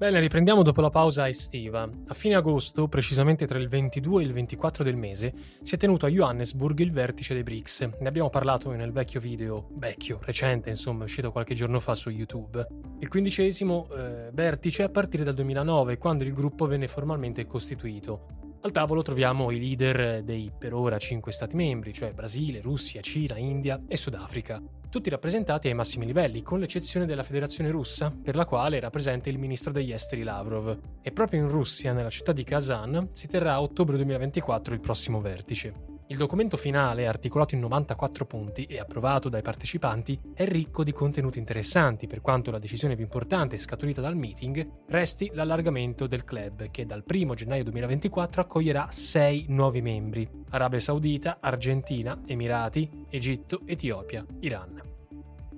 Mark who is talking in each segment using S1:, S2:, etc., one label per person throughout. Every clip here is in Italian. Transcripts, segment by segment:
S1: Bene, riprendiamo dopo la pausa estiva. A fine agosto, precisamente tra il 22 e il 24 del mese, si è tenuto a Johannesburg il vertice dei BRICS. Ne abbiamo parlato nel vecchio video, vecchio, recente, insomma, uscito qualche giorno fa su YouTube. Il quindicesimo eh, vertice a partire dal 2009, quando il gruppo venne formalmente costituito. Al tavolo troviamo i leader dei per ora cinque Stati membri, cioè Brasile, Russia, Cina, India e Sudafrica, tutti rappresentati ai massimi livelli, con l'eccezione della Federazione russa, per la quale era presente il ministro degli esteri Lavrov. E proprio in Russia, nella città di Kazan, si terrà a ottobre 2024 il prossimo vertice. Il documento finale, articolato in 94 punti e approvato dai partecipanti, è ricco di contenuti interessanti, per quanto la decisione più importante scaturita dal meeting resti l'allargamento del club, che dal 1 gennaio 2024 accoglierà 6 nuovi membri: Arabia Saudita, Argentina, Emirati, Egitto, Etiopia, Iran.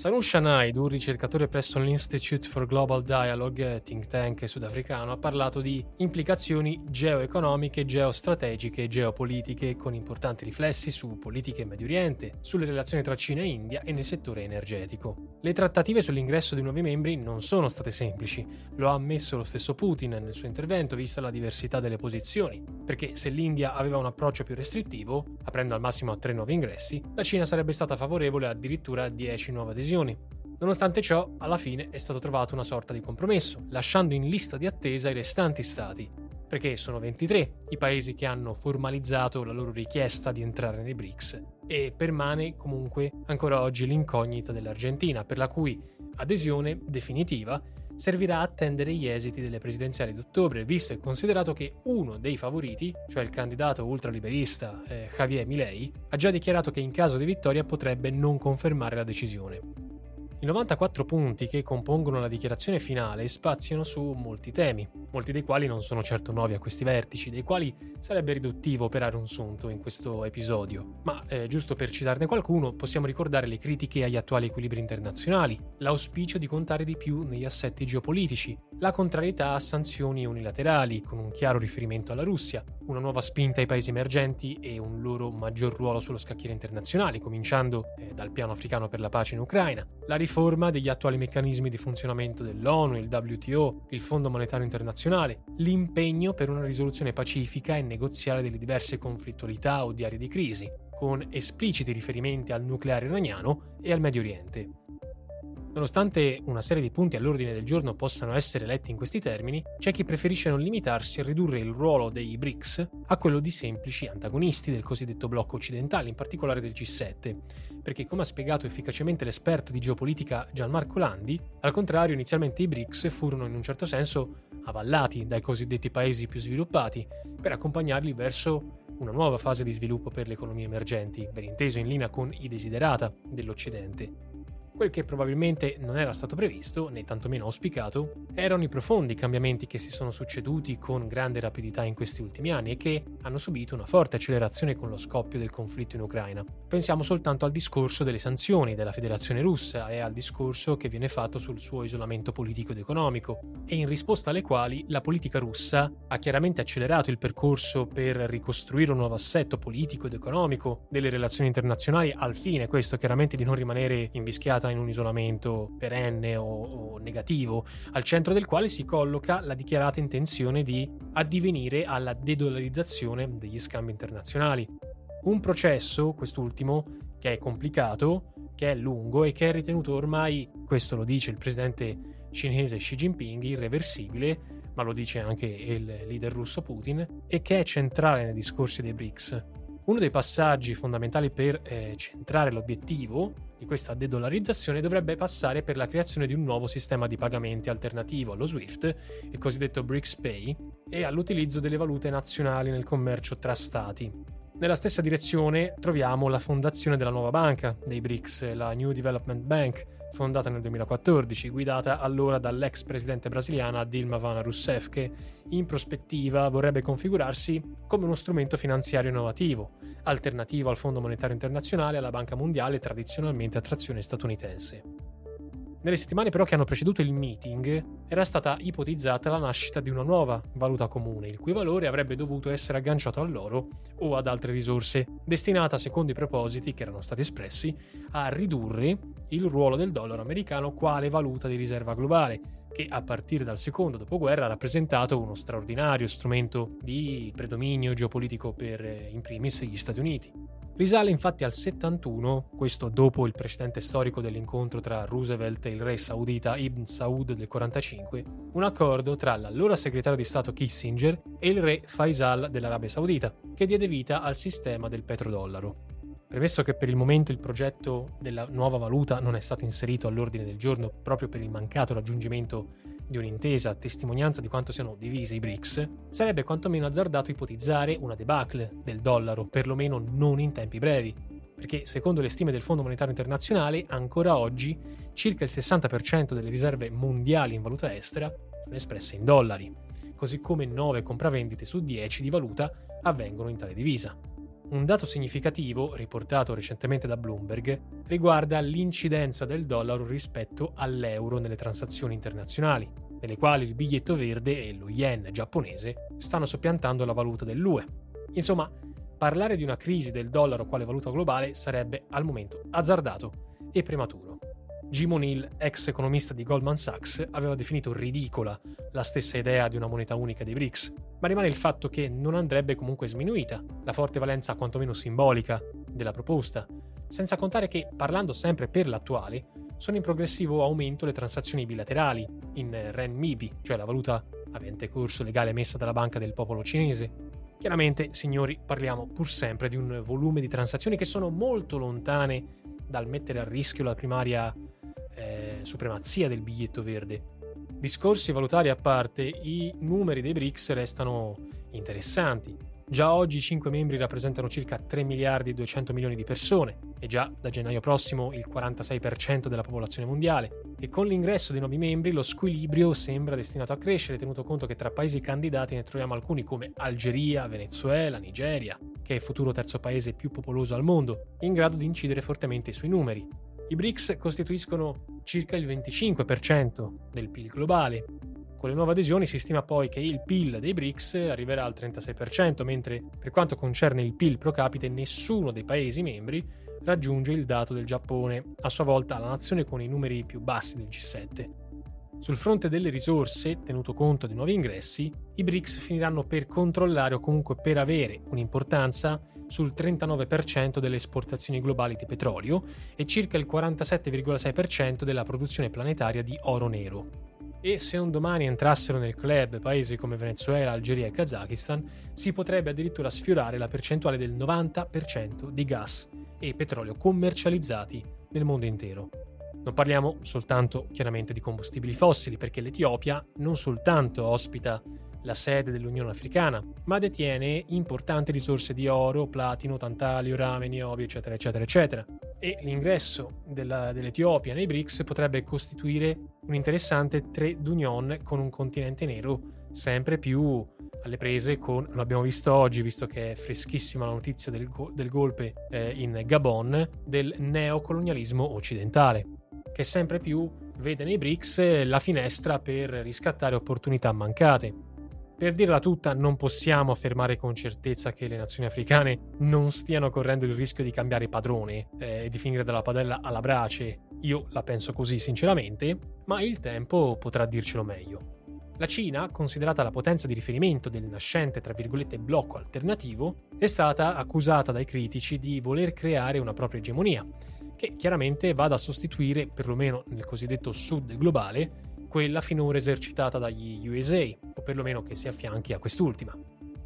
S1: Sanusha Naidu, ricercatore presso l'Institute for Global Dialogue, think tank sudafricano, ha parlato di implicazioni geoeconomiche, geostrategiche e geopolitiche con importanti riflessi su politiche in Medio Oriente, sulle relazioni tra Cina e India e nel settore energetico. Le trattative sull'ingresso dei nuovi membri non sono state semplici, lo ha ammesso lo stesso Putin nel suo intervento vista la diversità delle posizioni, perché se l'India aveva un approccio più restrittivo, aprendo al massimo a tre nuovi ingressi, la Cina sarebbe stata favorevole addirittura a 10 nuove adesioni Nonostante ciò, alla fine è stato trovato una sorta di compromesso, lasciando in lista di attesa i restanti stati, perché sono 23 i paesi che hanno formalizzato la loro richiesta di entrare nei BRICS e permane comunque ancora oggi l'incognita dell'Argentina, per la cui adesione definitiva servirà a attendere gli esiti delle presidenziali d'ottobre, visto e considerato che uno dei favoriti, cioè il candidato ultraliberista eh, Javier Milei, ha già dichiarato che in caso di vittoria potrebbe non confermare la decisione. I 94 punti che compongono la dichiarazione finale spaziano su molti temi, molti dei quali non sono certo nuovi a questi vertici, dei quali sarebbe riduttivo operare un sunto in questo episodio. Ma eh, giusto per citarne qualcuno, possiamo ricordare le critiche agli attuali equilibri internazionali, l'auspicio di contare di più negli assetti geopolitici, la contrarietà a sanzioni unilaterali, con un chiaro riferimento alla Russia, una nuova spinta ai paesi emergenti e un loro maggior ruolo sullo scacchiere internazionale, cominciando eh, dal piano africano per la pace in Ucraina, la riforma degli attuali meccanismi di funzionamento dell'ONU, il WTO, il Fondo Monetario Internazionale, l'impegno per una risoluzione pacifica e negoziale delle diverse conflittualità o di aree di crisi, con espliciti riferimenti al nucleare iraniano e al Medio Oriente. Nonostante una serie di punti all'ordine del giorno possano essere letti in questi termini, c'è chi preferisce non limitarsi a ridurre il ruolo dei BRICS a quello di semplici antagonisti del cosiddetto blocco occidentale, in particolare del G7, perché come ha spiegato efficacemente l'esperto di geopolitica Gianmarco Landi, al contrario inizialmente i BRICS furono in un certo senso avallati dai cosiddetti paesi più sviluppati per accompagnarli verso una nuova fase di sviluppo per le economie emergenti, ben inteso in linea con i desiderata dell'Occidente. Quel che probabilmente non era stato previsto, né tantomeno auspicato, erano i profondi cambiamenti che si sono succeduti con grande rapidità in questi ultimi anni e che hanno subito una forte accelerazione con lo scoppio del conflitto in Ucraina. Pensiamo soltanto al discorso delle sanzioni della Federazione russa e al discorso che viene fatto sul suo isolamento politico ed economico, e in risposta alle quali la politica russa ha chiaramente accelerato il percorso per ricostruire un nuovo assetto politico ed economico delle relazioni internazionali al fine, questo chiaramente, di non rimanere invischiata in un isolamento perenne o, o, negativo, al centro del quale si colloca la dichiarata intenzione di addivenire alla dedolarizzazione degli scambi internazionali. Un processo, quest'ultimo, che è complicato, che è lungo e che è ritenuto ormai, questo lo dice il presidente cinese Xi Jinping irreversibile, ma lo dice anche il leader russo Putin, e che è centrale nei discorsi dei BRICS. Uno dei passaggi fondamentali per eh, centrare l'obiettivo di questa dedollarizzazione dovrebbe passare per la creazione di un nuovo sistema di pagamenti alternativo allo SWIFT, il cosiddetto BRICS Pay, e all'utilizzo delle valute nazionali nel commercio tra stati. Nella stessa direzione troviamo la fondazione della nuova banca dei BRICS, la New Development Bank, fondata nel 2014, guidata allora dall'ex presidente brasiliana Dilma Vana Rousseff, che in prospettiva vorrebbe configurarsi come uno strumento finanziario innovativo, alternativo al Fondo Monetario Internazionale e alla Banca Mondiale tradizionalmente a trazione statunitense. Nelle settimane però che hanno preceduto il meeting era stata ipotizzata la nascita di una nuova valuta comune, il cui valore avrebbe dovuto essere agganciato all'oro o ad altre risorse, destinata, secondo i propositi che erano stati espressi, a ridurre il ruolo del dollaro americano quale valuta di riserva globale, che a partire dal secondo dopoguerra ha rappresentato uno straordinario strumento di predominio geopolitico per eh, in primis gli Stati Uniti. Risale infatti al 71, questo dopo il precedente storico dell'incontro tra Roosevelt e il re saudita Ibn Saud del 45, un accordo tra l'allora segretario di Stato Kissinger e il re Faisal dell'Arabia Saudita, che diede vita al sistema del petrodollaro. Premesso che per il momento il progetto della nuova valuta non è stato inserito all'ordine del giorno proprio per il mancato raggiungimento di un'intesa testimonianza di quanto siano divisi i BRICS, sarebbe quantomeno azzardato ipotizzare una debacle del dollaro, perlomeno non in tempi brevi, perché secondo le stime del Fondo Monetario Internazionale ancora oggi circa il 60% delle riserve mondiali in valuta estera sono espresse in dollari, così come 9 compravendite su 10 di valuta avvengono in tale divisa. Un dato significativo, riportato recentemente da Bloomberg, riguarda l'incidenza del dollaro rispetto all'euro nelle transazioni internazionali, nelle quali il biglietto verde e lo yen giapponese stanno soppiantando la valuta dell'UE. Insomma, parlare di una crisi del dollaro quale valuta globale sarebbe al momento azzardato e prematuro. Jim O'Neill, ex economista di Goldman Sachs, aveva definito ridicola la stessa idea di una moneta unica dei BRICS, ma rimane il fatto che non andrebbe comunque sminuita la forte valenza quantomeno simbolica della proposta, senza contare che, parlando sempre per l'attuale, sono in progressivo aumento le transazioni bilaterali in renminbi, cioè la valuta avente corso legale emessa dalla Banca del Popolo Cinese. Chiaramente, signori, parliamo pur sempre di un volume di transazioni che sono molto lontane dal mettere a rischio la primaria eh, supremazia del biglietto verde. Discorsi valutari a parte, i numeri dei BRICS restano interessanti. Già oggi i 5 membri rappresentano circa 3 miliardi e 200 milioni di persone e già da gennaio prossimo il 46% della popolazione mondiale e con l'ingresso dei nuovi membri lo squilibrio sembra destinato a crescere tenuto conto che tra paesi candidati ne troviamo alcuni come Algeria, Venezuela, Nigeria, che è il futuro terzo paese più popoloso al mondo, in grado di incidere fortemente sui numeri. I BRICS costituiscono circa il 25% del PIL globale. Con le nuove adesioni si stima poi che il PIL dei BRICS arriverà al 36%, mentre per quanto concerne il PIL pro capite nessuno dei Paesi membri raggiunge il dato del Giappone, a sua volta la nazione con i numeri più bassi del G7. Sul fronte delle risorse, tenuto conto dei nuovi ingressi, i BRICS finiranno per controllare o comunque per avere un'importanza sul 39% delle esportazioni globali di petrolio e circa il 47,6% della produzione planetaria di oro nero. E se un domani entrassero nel club paesi come Venezuela, Algeria e Kazakistan, si potrebbe addirittura sfiorare la percentuale del 90% di gas e petrolio commercializzati nel mondo intero. Non parliamo soltanto chiaramente di combustibili fossili, perché l'Etiopia non soltanto ospita la sede dell'Unione Africana, ma detiene importanti risorse di oro, platino, tantalio, rame, niobio, eccetera, eccetera, eccetera. E l'ingresso della, dell'Etiopia nei BRICS potrebbe costituire un interessante trade d'union con un continente nero sempre più alle prese con, lo abbiamo visto oggi, visto che è freschissima la notizia del, del golpe eh, in Gabon, del neocolonialismo occidentale, che sempre più vede nei BRICS la finestra per riscattare opportunità mancate. Per dirla tutta, non possiamo affermare con certezza che le nazioni africane non stiano correndo il rischio di cambiare padrone eh, e di finire dalla padella alla brace. Io la penso così sinceramente, ma il tempo potrà dircelo meglio. La Cina, considerata la potenza di riferimento del nascente, tra virgolette, blocco alternativo, è stata accusata dai critici di voler creare una propria egemonia, che chiaramente vada a sostituire, perlomeno nel cosiddetto sud globale, quella finora esercitata dagli USA, o perlomeno che si affianchi a quest'ultima.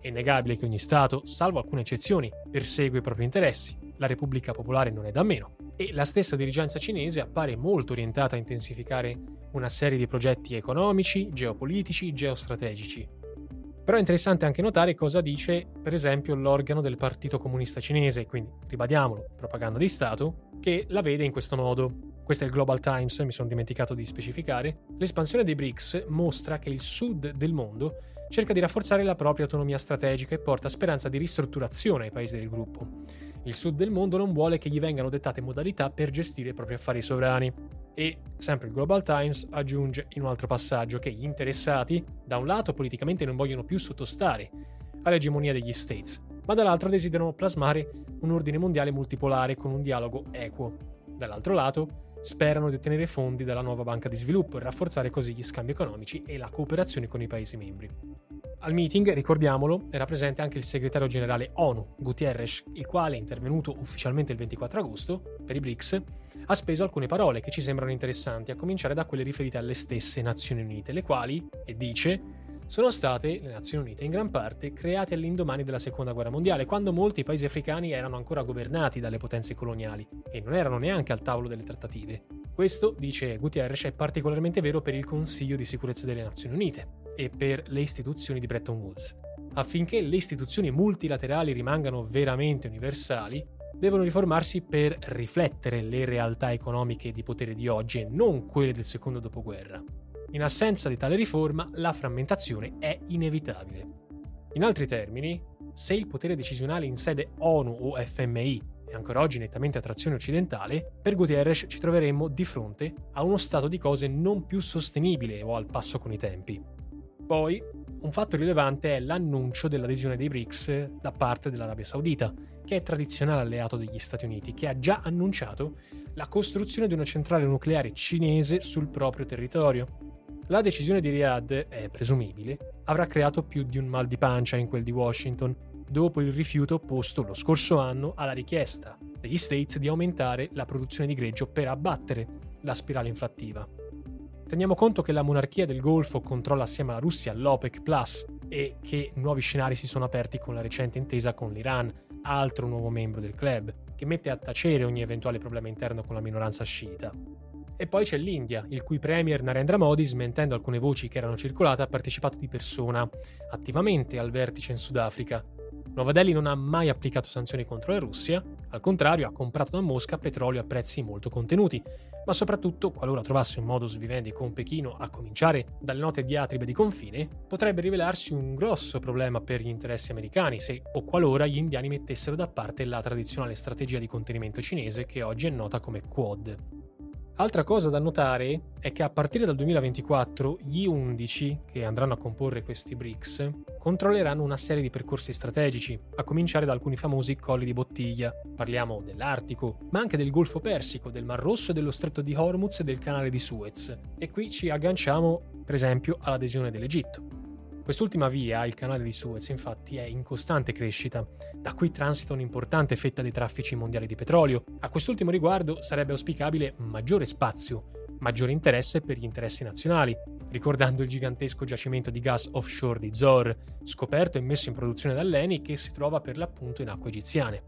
S1: È innegabile che ogni Stato, salvo alcune eccezioni, persegue i propri interessi. La Repubblica Popolare non è da meno. E la stessa dirigenza cinese appare molto orientata a intensificare una serie di progetti economici, geopolitici, geostrategici. Però è interessante anche notare cosa dice, per esempio, l'organo del Partito Comunista Cinese, quindi ribadiamolo, propaganda di Stato, che la vede in questo modo. Questo è il Global Times, mi sono dimenticato di specificare. L'espansione dei BRICS mostra che il sud del mondo cerca di rafforzare la propria autonomia strategica e porta speranza di ristrutturazione ai paesi del gruppo. Il sud del mondo non vuole che gli vengano dettate modalità per gestire i propri affari sovrani. E sempre il Global Times aggiunge in un altro passaggio che gli interessati, da un lato politicamente non vogliono più sottostare all'egemonia degli States, ma dall'altro desiderano plasmare un ordine mondiale multipolare con un dialogo equo. Dall'altro lato, sperano di ottenere fondi dalla nuova banca di sviluppo e rafforzare così gli scambi economici e la cooperazione con i Paesi membri. Al meeting, ricordiamolo, era presente anche il segretario generale ONU, Gutierrez, il quale, intervenuto ufficialmente il 24 agosto per i BRICS, ha speso alcune parole che ci sembrano interessanti, a cominciare da quelle riferite alle stesse Nazioni Unite, le quali, e dice, sono state, le Nazioni Unite, in gran parte create all'indomani della Seconda Guerra Mondiale, quando molti paesi africani erano ancora governati dalle potenze coloniali e non erano neanche al tavolo delle trattative. Questo, dice Gutierrez, è particolarmente vero per il Consiglio di sicurezza delle Nazioni Unite e per le istituzioni di Bretton Woods. Affinché le istituzioni multilaterali rimangano veramente universali, devono riformarsi per riflettere le realtà economiche di potere di oggi e non quelle del secondo dopoguerra. In assenza di tale riforma, la frammentazione è inevitabile. In altri termini, se il potere decisionale in sede ONU o FMI è ancora oggi nettamente a trazione occidentale, per Gutierrez ci troveremmo di fronte a uno stato di cose non più sostenibile o al passo con i tempi. Poi, un fatto rilevante è l'annuncio dell'adesione dei BRICS da parte dell'Arabia Saudita, che è tradizionale alleato degli Stati Uniti, che ha già annunciato la costruzione di una centrale nucleare cinese sul proprio territorio. La decisione di Riyadh, è presumibile, avrà creato più di un mal di pancia in quel di Washington, dopo il rifiuto opposto lo scorso anno alla richiesta degli States di aumentare la produzione di greggio per abbattere la spirale inflattiva. Teniamo conto che la monarchia del Golfo controlla assieme alla Russia l'OPEC Plus e che nuovi scenari si sono aperti con la recente intesa con l'Iran, altro nuovo membro del club, che mette a tacere ogni eventuale problema interno con la minoranza sciita. E poi c'è l'India, il cui premier Narendra Modi, smentendo alcune voci che erano circolate, ha partecipato di persona, attivamente al vertice in Sudafrica. Nuova Delhi non ha mai applicato sanzioni contro la Russia, al contrario ha comprato da Mosca petrolio a prezzi molto contenuti, ma soprattutto, qualora trovasse un modus vivendi con Pechino, a cominciare dalle note diatribe di confine, potrebbe rivelarsi un grosso problema per gli interessi americani se o qualora gli indiani mettessero da parte la tradizionale strategia di contenimento cinese che oggi è nota come Quad. Altra cosa da notare è che a partire dal 2024 gli 11 che andranno a comporre questi BRICS controlleranno una serie di percorsi strategici, a cominciare da alcuni famosi colli di bottiglia. Parliamo dell'Artico, ma anche del Golfo Persico, del Mar Rosso dello Stretto di Hormuz e del Canale di Suez. E qui ci agganciamo, per esempio, all'adesione dell'Egitto. Quest'ultima via, il canale di Suez, infatti è in costante crescita. Da qui transita un'importante fetta dei traffici mondiali di petrolio. A quest'ultimo riguardo sarebbe auspicabile maggiore spazio, maggiore interesse per gli interessi nazionali, ricordando il gigantesco giacimento di gas offshore di Zor, scoperto e messo in produzione dall'ENI che si trova per l'appunto in acque egiziane.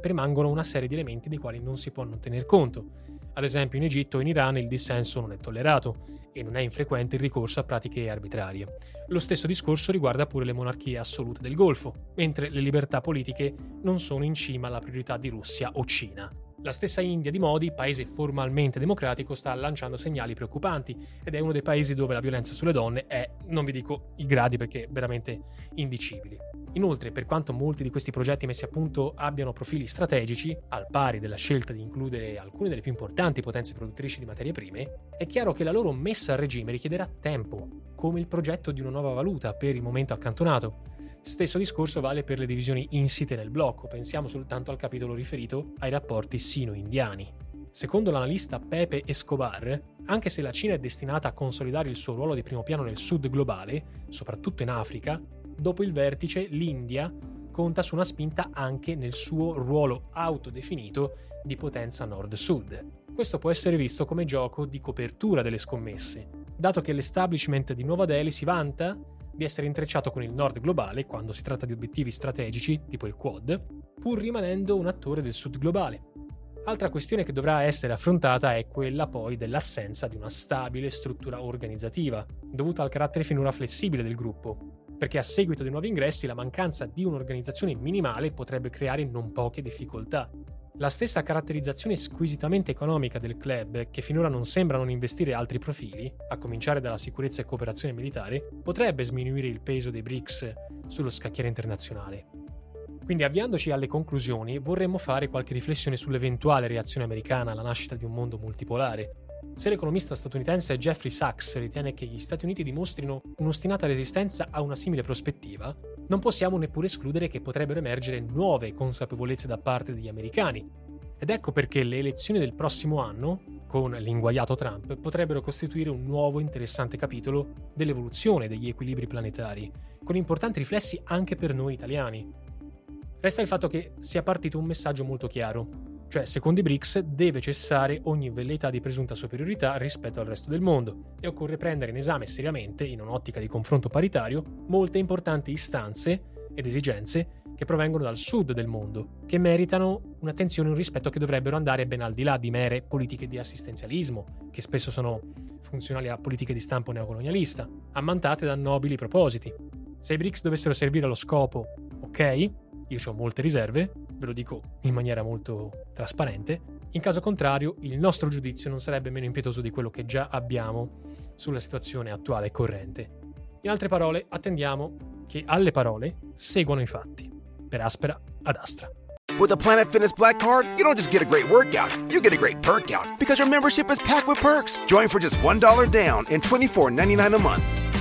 S1: Permangono una serie di elementi dei quali non si può non tener conto. Ad esempio in Egitto e in Iran il dissenso non è tollerato e non è infrequente il ricorso a pratiche arbitrarie. Lo stesso discorso riguarda pure le monarchie assolute del Golfo, mentre le libertà politiche non sono in cima alla priorità di Russia o Cina. La stessa India di Modi, paese formalmente democratico, sta lanciando segnali preoccupanti ed è uno dei paesi dove la violenza sulle donne è, non vi dico i gradi perché veramente indicibili. Inoltre, per quanto molti di questi progetti messi a punto abbiano profili strategici, al pari della scelta di includere alcune delle più importanti potenze produttrici di materie prime, è chiaro che la loro messa a regime richiederà tempo, come il progetto di una nuova valuta per il momento accantonato, Stesso discorso vale per le divisioni insite nel blocco, pensiamo soltanto al capitolo riferito ai rapporti sino-indiani. Secondo l'analista Pepe Escobar, anche se la Cina è destinata a consolidare il suo ruolo di primo piano nel sud globale, soprattutto in Africa, dopo il vertice l'India conta su una spinta anche nel suo ruolo autodefinito di potenza nord-sud. Questo può essere visto come gioco di copertura delle scommesse, dato che l'establishment di Nuova Delhi si vanta di essere intrecciato con il nord globale quando si tratta di obiettivi strategici, tipo il Quad, pur rimanendo un attore del sud globale. Altra questione che dovrà essere affrontata è quella poi dell'assenza di una stabile struttura organizzativa, dovuta al carattere finora flessibile del gruppo, perché a seguito dei nuovi ingressi la mancanza di un'organizzazione minimale potrebbe creare non poche difficoltà. La stessa caratterizzazione squisitamente economica del club, che finora non sembra non investire altri profili, a cominciare dalla sicurezza e cooperazione militare, potrebbe sminuire il peso dei BRICS sullo scacchiere internazionale. Quindi avviandoci alle conclusioni, vorremmo fare qualche riflessione sull'eventuale reazione americana alla nascita di un mondo multipolare, se l'economista statunitense Jeffrey Sachs ritiene che gli Stati Uniti dimostrino un'ostinata resistenza a una simile prospettiva, non possiamo neppure escludere che potrebbero emergere nuove consapevolezze da parte degli americani. Ed ecco perché le elezioni del prossimo anno, con l'inguagliato Trump, potrebbero costituire un nuovo interessante capitolo dell'evoluzione degli equilibri planetari, con importanti riflessi anche per noi italiani. Resta il fatto che sia partito un messaggio molto chiaro. Cioè, secondo i BRICS, deve cessare ogni velleità di presunta superiorità rispetto al resto del mondo e occorre prendere in esame seriamente, in un'ottica di confronto paritario, molte importanti istanze ed esigenze che provengono dal sud del mondo, che meritano un'attenzione e un rispetto che dovrebbero andare ben al di là di mere politiche di assistenzialismo, che spesso sono funzionali a politiche di stampo neocolonialista, ammantate da nobili propositi. Se i BRICS dovessero servire allo scopo, ok, io ho molte riserve, ve lo dico in maniera molto trasparente. In caso contrario, il nostro giudizio non sarebbe meno impietoso di quello che già abbiamo sulla situazione attuale e corrente. In altre parole, attendiamo che alle parole seguano i fatti, per aspera ad astra.
S2: With a Planet Fitness Black Card, you don't just get a great workout, you get a great perk out because your membership is packed with perks. Join for just $1 down and $24.99 a month.